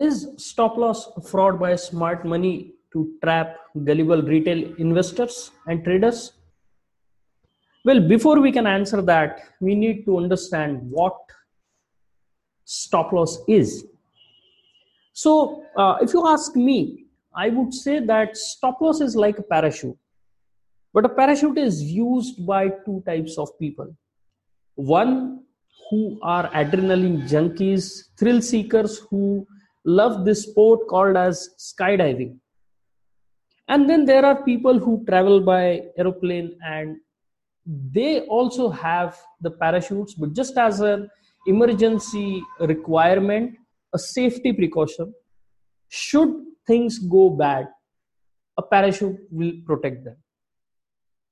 Is stop loss fraud by smart money to trap gullible retail investors and traders? Well, before we can answer that, we need to understand what stop loss is. So, uh, if you ask me, I would say that stop loss is like a parachute. But a parachute is used by two types of people. One who are adrenaline junkies, thrill seekers who love this sport called as skydiving. And then there are people who travel by aeroplane and they also have the parachutes, but just as an emergency requirement, a safety precaution. Should things go bad, a parachute will protect them.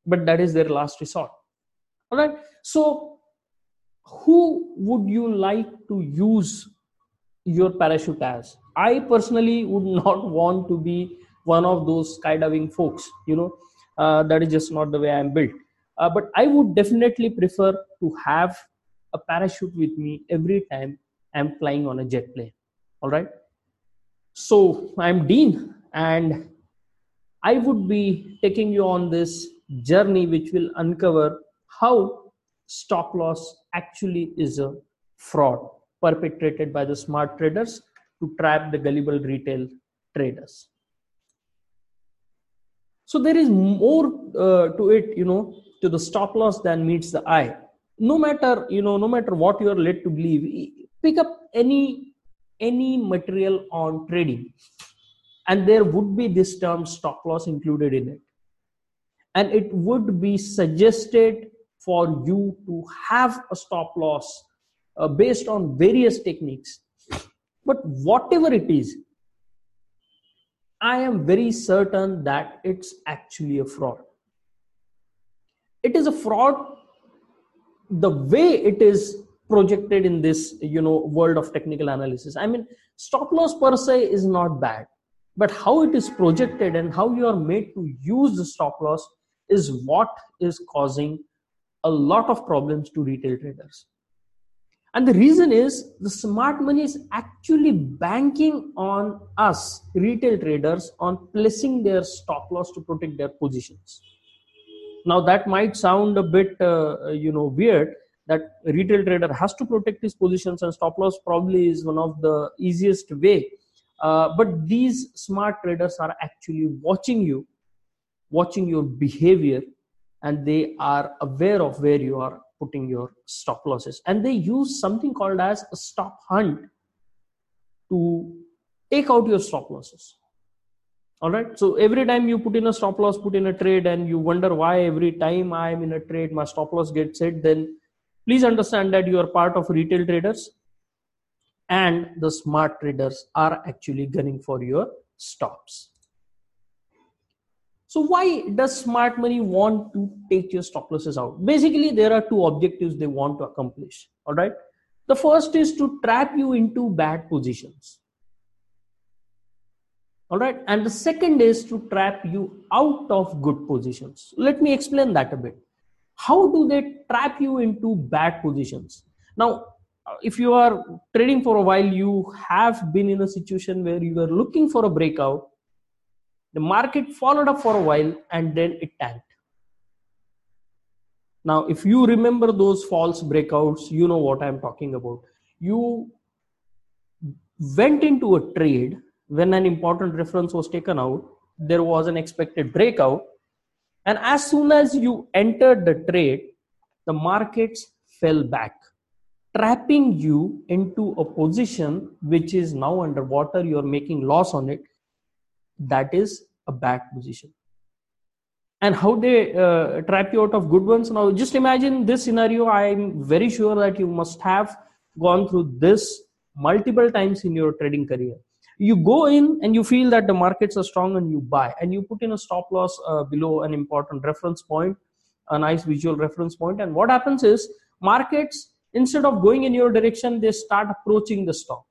But that is their last resort. All right. So, who would you like to use your parachute as? I personally would not want to be one of those skydiving folks. You know, uh, that is just not the way I am built. Uh, but I would definitely prefer to have a parachute with me every time I'm flying on a jet plane. All right. So I'm Dean, and I would be taking you on this journey which will uncover how stop loss actually is a fraud perpetrated by the smart traders to trap the gullible retail traders. So there is more uh, to it, you know, to the stop loss than meets the eye. No matter, you know, no matter what you are led to believe, pick up any any material on trading and there would be this term stop loss included in it and it would be suggested for you to have a stop loss uh, based on various techniques. But whatever it is i am very certain that it's actually a fraud. It is a fraud the way it is projected in this you know world of technical analysis. I mean stop loss per se is not bad but how it is projected and how you are made to use the stop loss is what is causing a lot of problems to retail traders and the reason is the smart money is actually banking on us retail traders on placing their stop loss to protect their positions. Now that might sound a bit uh, you know weird that retail trader has to protect his positions and stop loss probably is one of the easiest way. Uh, but these smart traders are actually watching you watching your behavior and they are aware of where you are putting your stop losses. And they use something called as a stop hunt to take out your stop losses. All right? So every time you put in a stop loss put in a trade and you wonder why every time i am in a trade my stop loss gets hit then please understand that you are part of retail traders and the smart traders are actually gunning for your stops so why does smart money want to take your stop losses out? Basically there are two objectives they want to accomplish all right? The first is to trap you into bad positions all right? And the second is to trap you out of good positions. Let me explain that a bit. How do they trap you into bad positions? Now if you are trading for a while you have been in a situation where you were looking for a breakout the market followed up for a while and then it tanked now if you remember those false breakouts you know what i'm talking about you went into a trade when an important reference was taken out there was an expected breakout and as soon as you entered the trade, the markets fell back, trapping you into a position which is now underwater. You're making loss on it. That is a bad position. And how they uh, trap you out of good ones. Now, just imagine this scenario. I'm very sure that you must have gone through this multiple times in your trading career you go in and you feel that the markets are strong and you buy and you put in a stop loss uh, below an important reference point a nice visual reference point and what happens is markets instead of going in your direction they start approaching the stop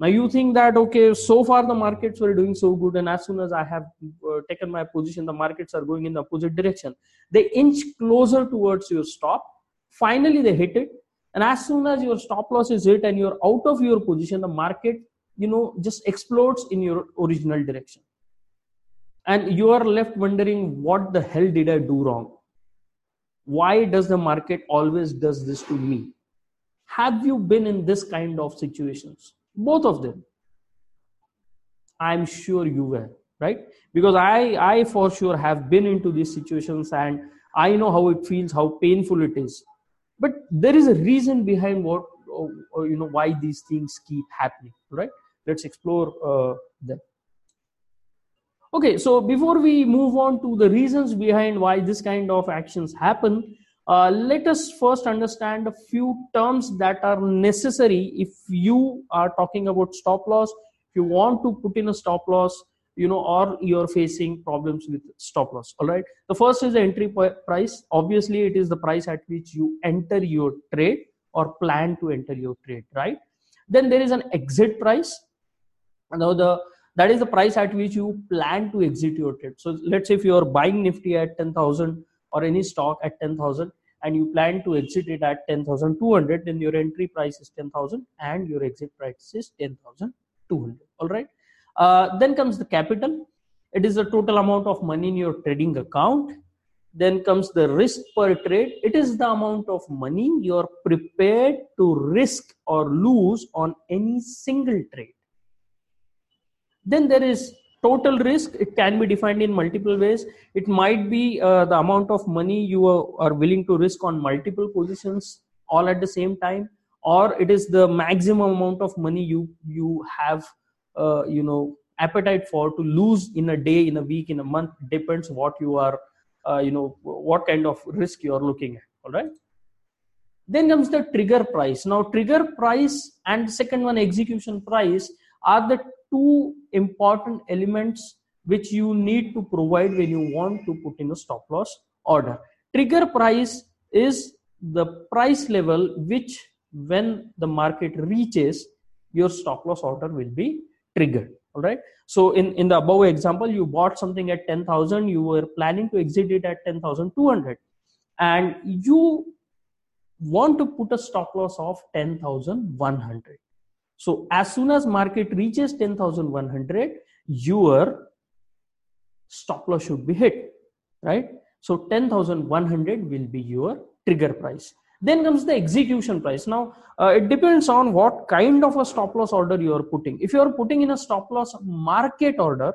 now you think that okay so far the markets were doing so good and as soon as i have uh, taken my position the markets are going in the opposite direction. They inch closer towards your stop. Finally they hit it. And as soon as your stop loss is hit and you're out of your position the market you know just explodes in your original direction. And you are left wondering what the hell did i do wrong? Why does the market always does this to me? Have you been in this kind of situations both of them. I'm sure you were right? Because i i for sure have been into these situations and i know how it feels how painful it is. But there is a reason behind what or, or, you know why these things keep happening right? Let's explore uh, them. Okay so before we move on to the reasons behind why this kind of actions happen uh, let us first understand a few terms that are necessary if you are talking about stop loss if you want to put in a stop loss you know or you're facing problems with stop loss. All right? The first is the entry price. Obviously it is the price at which you enter your trade or plan to enter your trade right? Then there is an exit price. Now the that is the price at which you plan to exit your trade. So let's say if you are buying nifty at 10000 or any stock at 10000 and you plan to exit it at 10200 then your entry price is 10000 and your exit price is 10200 all right uh, then comes the capital. It is the total amount of money in your trading account. Then comes the risk per trade. It is the amount of money you're prepared to risk or lose on any single trade. Then there is total risk. It can be defined in multiple ways. It might be uh, the amount of money you are, willing to risk on multiple positions all at the same time, or it is the maximum amount of money you you have uh, you know appetite for to lose in a day in a week in a month depends what you are uh, you know what kind of risk you are looking at all right then comes the trigger price now trigger price and second one execution price are the two important elements which you need to provide when you want to put in a stop loss order. Trigger price is the price level which when the market reaches your stop loss order will be triggered. All right? So in in the above example you bought something at 10000 you were planning to exit it at 10200 and you want to put a stop loss of 10100 so as soon as market reaches 10100 your stop loss should be hit right? So 10100 will be your trigger price. Then comes the execution price. Now uh, it depends on what kind of a stop loss order you are putting. If you are putting in a stop loss market order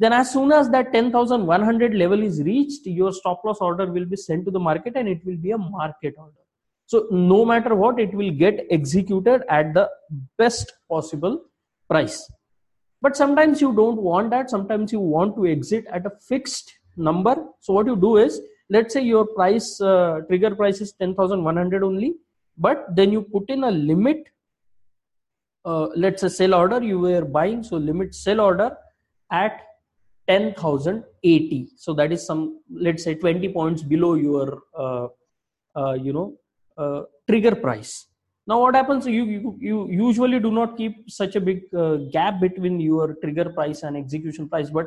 then as soon as that 10100 level is reached your stop loss order will be sent to the market and it will be a market order so no matter what it will get executed at the best possible price. But sometimes you don't want that. Sometimes you want to exit at a fixed number. So what you do is let's say your price uh, trigger price is 10100 only but then you put in a limit uh, let's say sell order you were buying so limit sell order at 10080 so that is some let's say 20 points below your uh, uh you know uh, trigger price. Now what happens? You, you you usually do not keep such a big uh, gap between your trigger price and execution price but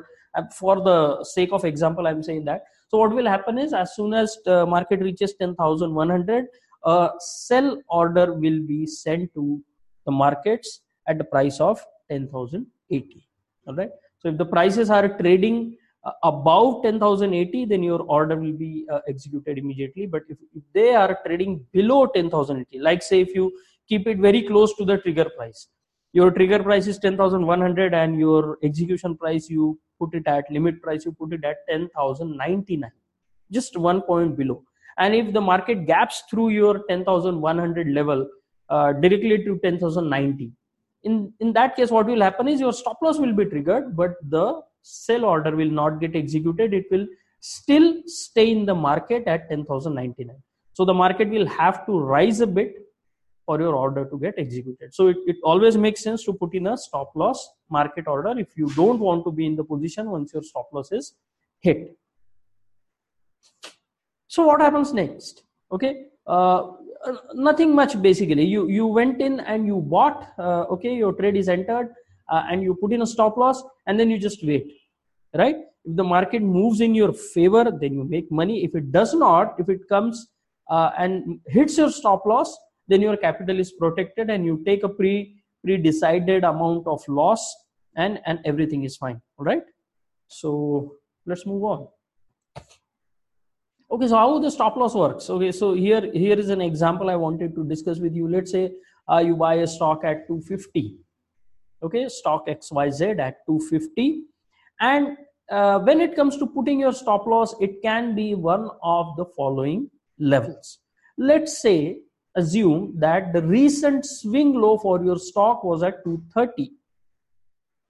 for the sake of example i'm saying that. So what will happen is as soon as the market reaches 10100 a sell order will be sent to the markets at the price of 10080 all right? So if the prices are trading uh, above 10080 then your order will be uh, executed immediately. But if, if they are trading below 10080 like say if you keep it very close to the trigger price your trigger price is 10100 and your execution price you put it at limit price you put it at 10099 just one point below. And if the market gaps through your 10100 level uh, directly to 10090 in in that case what will happen is your stop loss will be triggered but the sell order will not get executed it will still stay in the market at 10099 so the market will have to rise a bit for your order to get executed. So it, it always makes sense to put in a stop loss market order if you don't want to be in the position once your stop loss is hit. So what happens next? Okay, uh, nothing much basically. You you went in and you bought. Uh, okay, your trade is entered uh, and you put in a stop loss and then you just wait, right? If the market moves in your favor, then you make money. If it does not, if it comes uh, and hits your stop loss, then your capital is protected and you take a pre pre-decided amount of loss and and everything is fine all right? So let's move on. Okay so how the stop loss works? Okay so here here is an example i wanted to discuss with you. Let's say uh, you buy a stock at 250 okay stock xyz at 250 and uh, when it comes to putting your stop loss it can be one of the following levels. Let's say assume that the recent swing low for your stock was at 230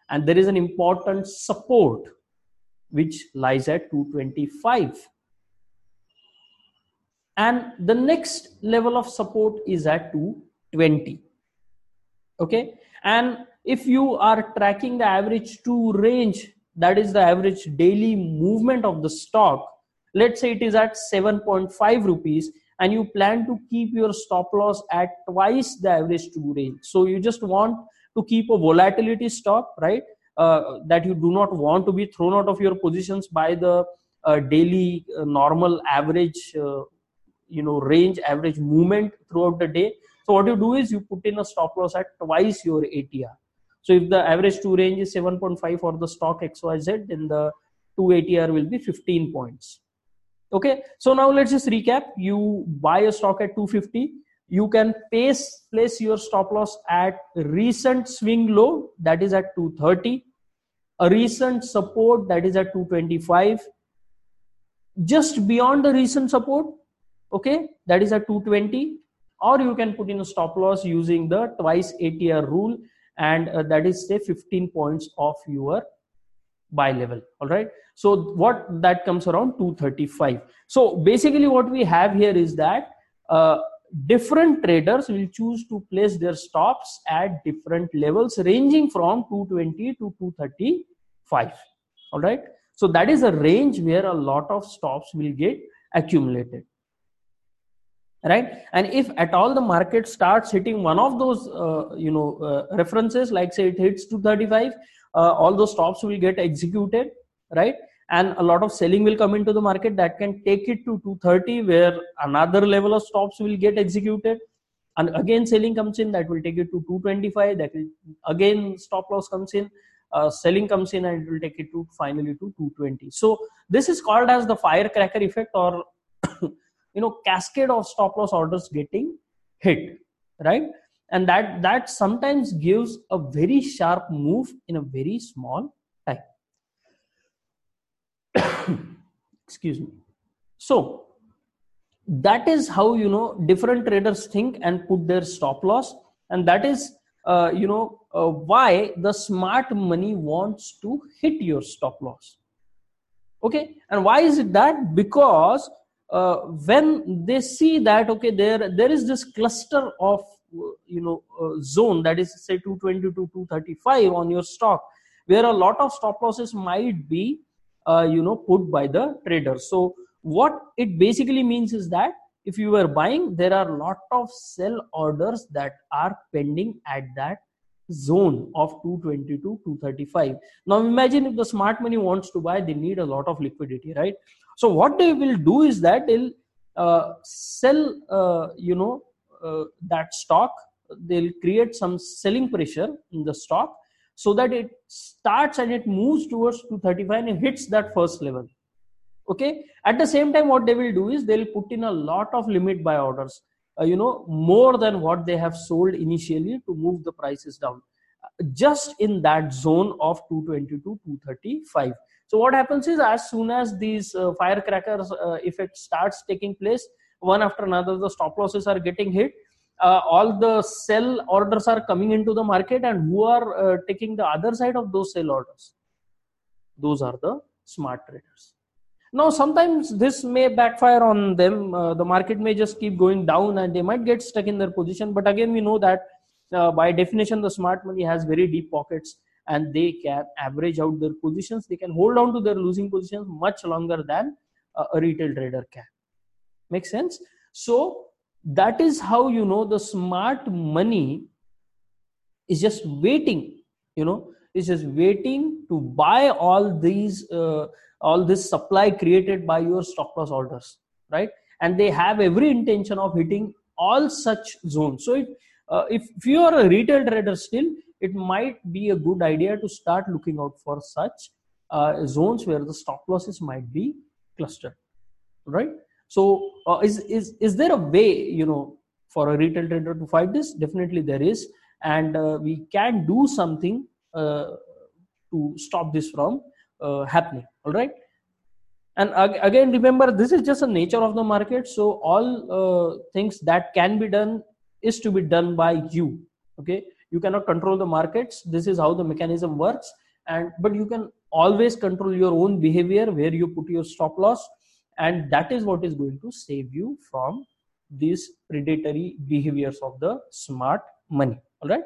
and there is an important support which lies at 225 and the next level of support is at 220 okay? And if you are tracking the average true range that is the average daily movement of the stock let's say it is at 7.5 rupees and you plan to keep your stop loss at twice the average true range. So you just want to keep a volatility stop right? Uh, that you do not want to be thrown out of your positions by the uh, daily uh, normal average uh, you know range average movement throughout the day. So what you do is you put in a stop loss at twice your atr so if the average true range is 7.5 for the stock xyz then the 2 atr will be 15 points. Okay? So now let's just recap. You buy a stock at 250 you can place place your stop loss at recent swing low that is at 230 a recent support that is at 225 just beyond the recent support okay that is at 220 or you can put in a stop loss using the twice atr rule and uh, that is say 15 points of your buy level. All right? So what that comes around 235 so basically what we have here is that uh, different traders will choose to place their stops at different levels ranging from 220 to 235 all right? So that is a range where a lot of stops will get accumulated right? And if at all the market starts hitting one of those uh, you know uh, references like say it hits 235 uh, all those stops will get executed right? And a lot of selling will come into the market that can take it to 230 where another level of stops will get executed. And again selling comes in that will take it to 225 that will again stop loss comes in uh, selling comes in and it will take it to finally to 220 so this is called as the firecracker effect or you know cascade of stop loss orders getting hit right? And that that sometimes gives a very sharp move in a very small time. Excuse me. So that is how you know different traders think and put their stop loss. And that is uh, you know uh, why the smart money wants to hit your stop loss. Okay? And why is it that? Because uh, when they see that okay there there is this cluster of you know uh, zone that is say 220 to 235 on your stock where a lot of stop losses might be uh, you know put by the trader. So what it basically means is that if you are buying there are a lot of sell orders that are pending at that zone of 220 to 235 now imagine if the smart money wants to buy they need a lot of liquidity right so what they will do is that they'll uh, sell uh, you know uh, that stock. They'll create some selling pressure in the stock so that it starts and it moves towards 235 and hits that first level. Okay? At the same time what they will do is they'll put in a lot of limit buy orders uh, you know more than what they have sold initially to move the prices down. Just in that zone of 220 to 235 so what happens is as soon as these uh, firecrackers uh, effect starts taking place, one after another, the stop losses are getting hit. Uh, all the sell orders are coming into the market, and who are uh, taking the other side of those sell orders? Those are the smart traders. Now, sometimes this may backfire on them. Uh, the market may just keep going down, and they might get stuck in their position. But again, we know that uh, by definition, the smart money has very deep pockets and they can average out their positions. They can hold on to their losing positions much longer than a retail trader can. Make sense? So that is how you know the smart money is just waiting you know is just waiting to buy all these uh, all this supply created by your stop loss orders right? And they have every intention of hitting all such zones. So it uh, if, if you are a retail trader still it might be a good idea to start looking out for such uh, zones where the stop losses might be clustered right? So uh, is is is there a way you know for a retail trader to fight this? Definitely there is. And uh, we can do something uh, to stop this from uh, happening all right? And again remember this is just the nature of the market. So all uh, things that can be done is to be done by you okay you cannot control the markets. This is how the mechanism works. And but you can always control your own behavior where you put your stop loss. And that is what is going to save you from these predatory behaviors of the smart money. All right?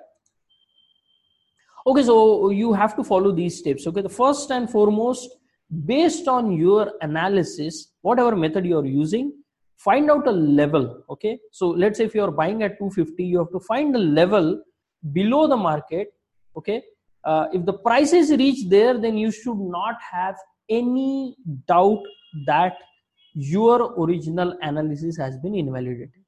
Okay so you have to follow these steps. Okay the first and foremost based on your analysis whatever method you are using find out a level. Okay so let's say if you are buying at 250 you have to find a level below the market okay uh, if the price is reached there then you should not have any doubt that your original analysis has been invalidated.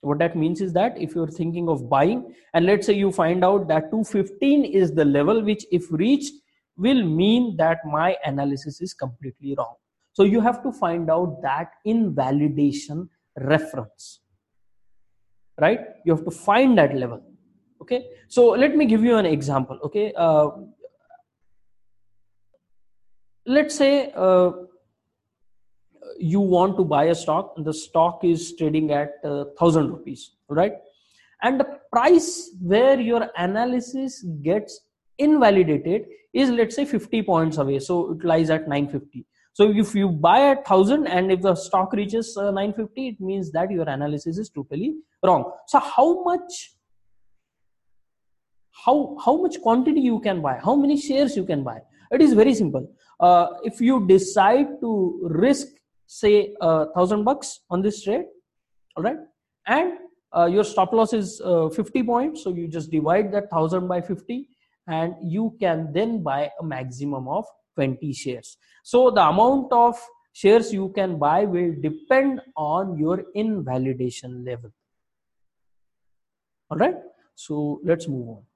What that means is that if you're thinking of buying and let's say you find out that 215 is the level which if reached will mean that my analysis is completely wrong. So you have to find out that invalidation reference. Right? You have to find that level okay? So let me give you an example okay? Uh, let's say uh, you want to buy a stock and the stock is trading at uh, 1000 rupees right? And the price where your analysis gets invalidated is let's say 50 points away. So it lies at 950 so if you buy at 1000 and if the stock reaches uh, 950 it means that your analysis is totally wrong. So how much how how much quantity you can buy? How many shares you can buy? It is very simple. Uh, if you decide to risk say a uh, thousand bucks on this trade all right and uh, your stop loss is uh, 50 points so you just divide that 1000 by 50 and you can then buy a maximum of 20 shares. So the amount of shares you can buy will depend on your invalidation level. All right? So let's move on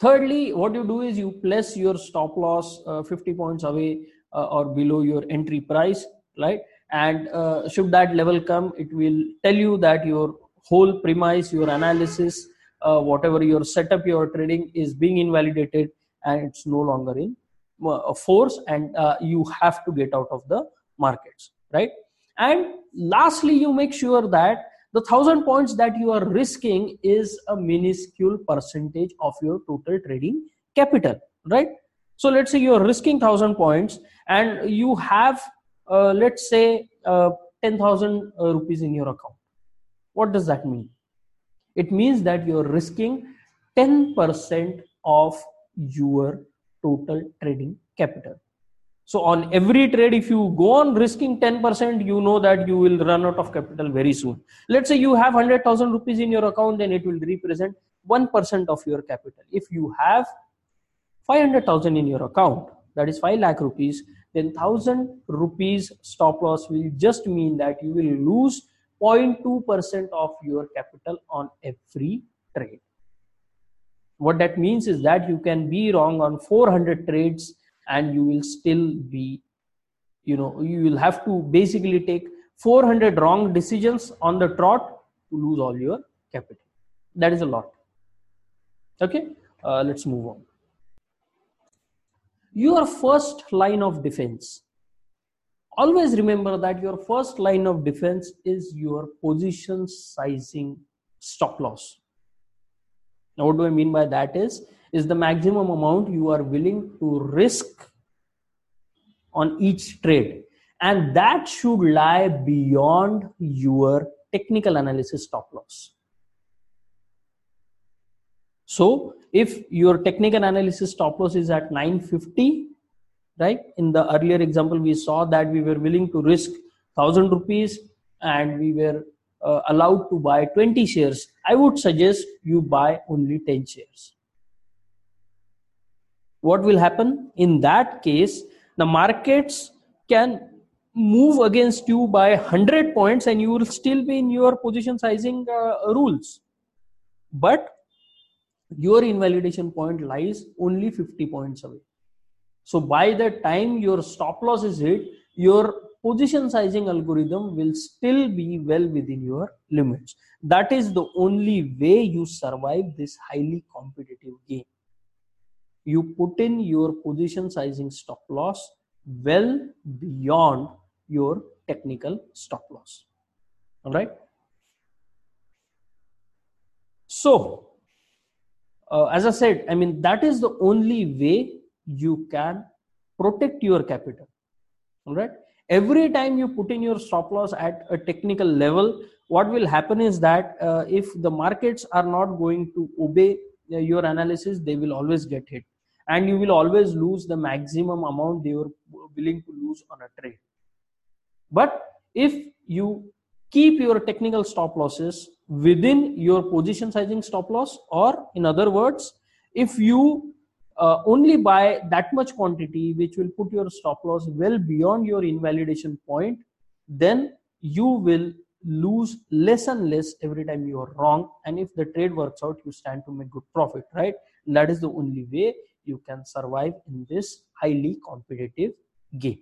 thirdly what you do is you place your stop loss uh, 50 points away uh, or below your entry price right? And uh, should that level come it will tell you that your whole premise your analysis uh, whatever your setup your trading is being invalidated and it's no longer in force and uh, you have to get out of the markets right? And lastly you make sure that the thousand points that you are risking is a minuscule percentage of your total trading capital right? So let's say you're risking 1000 points and you have uh, let's say uh, 10000 uh, rupees in your account. What does that mean? It means that you're risking 10% of your total trading capital so on every trade if you go on risking 10% you know that you will run out of capital very soon let's say you have 100000 rupees in your account then it will represent 1% of your capital if you have 500,000 in your account, that is 5 lakh rupees, then 1000 rupees stop loss will just mean that you will lose 0.2% of your capital on every trade. What that means is that you can be wrong on 400 trades and you will still be, you know, you will have to basically take 400 wrong decisions on the trot to lose all your capital. That is a lot. Okay, uh, let's move on your first line of defense always remember that your first line of defense is your position sizing stop loss now what do i mean by that is is the maximum amount you are willing to risk on each trade and that should lie beyond your technical analysis stop loss so if your technical analysis stop loss is at 950, right? In the earlier example, we saw that we were willing to risk 1000 rupees and we were uh, allowed to buy 20 shares. I would suggest you buy only 10 shares. What will happen? In that case, the markets can move against you by 100 points and you will still be in your position sizing uh, rules. But your invalidation point lies only 50 points away. So by the time your stop loss is hit your position sizing algorithm will still be well within your limits. That is the only way you survive this highly competitive game you put in your position sizing stop loss well beyond your technical stop loss. All right so uh, as i said i mean that is the only way you can protect your capital. All right every time you put in your stop loss at a technical level what will happen is that uh, if the markets are not going to obey uh, your analysis they will always get hit and you will always lose the maximum amount they were willing to lose on a trade. But if you keep your technical stop losses within your position sizing stop loss or in other words if you uh, only buy that much quantity which will put your stop loss well beyond your invalidation point then you will lose less and less every time you are wrong. And if the trade works out you stand to make good profit right? And that is the only way you can survive in this highly competitive game.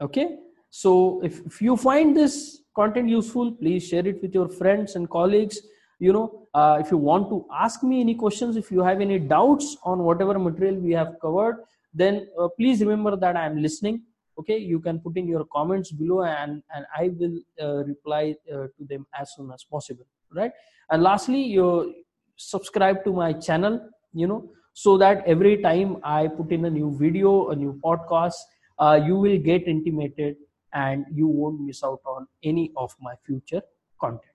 Okay? So if, if you find this content useful please share it with your friends and colleagues. You know uh, if you want to ask me any questions if you have any doubts on whatever material we have covered then uh, please remember that i am listening. Okay? You can put in your comments below and and i will uh, reply uh, to them as soon as possible. Right? And lastly you subscribe to my channel you know so that every time i put in a new video a new podcast uh, you will get intimated and you won't miss out on any of my future content.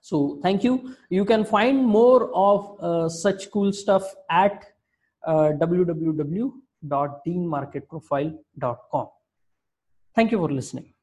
So thank you. You can find more of uh, such cool stuff at uh, thank you for listening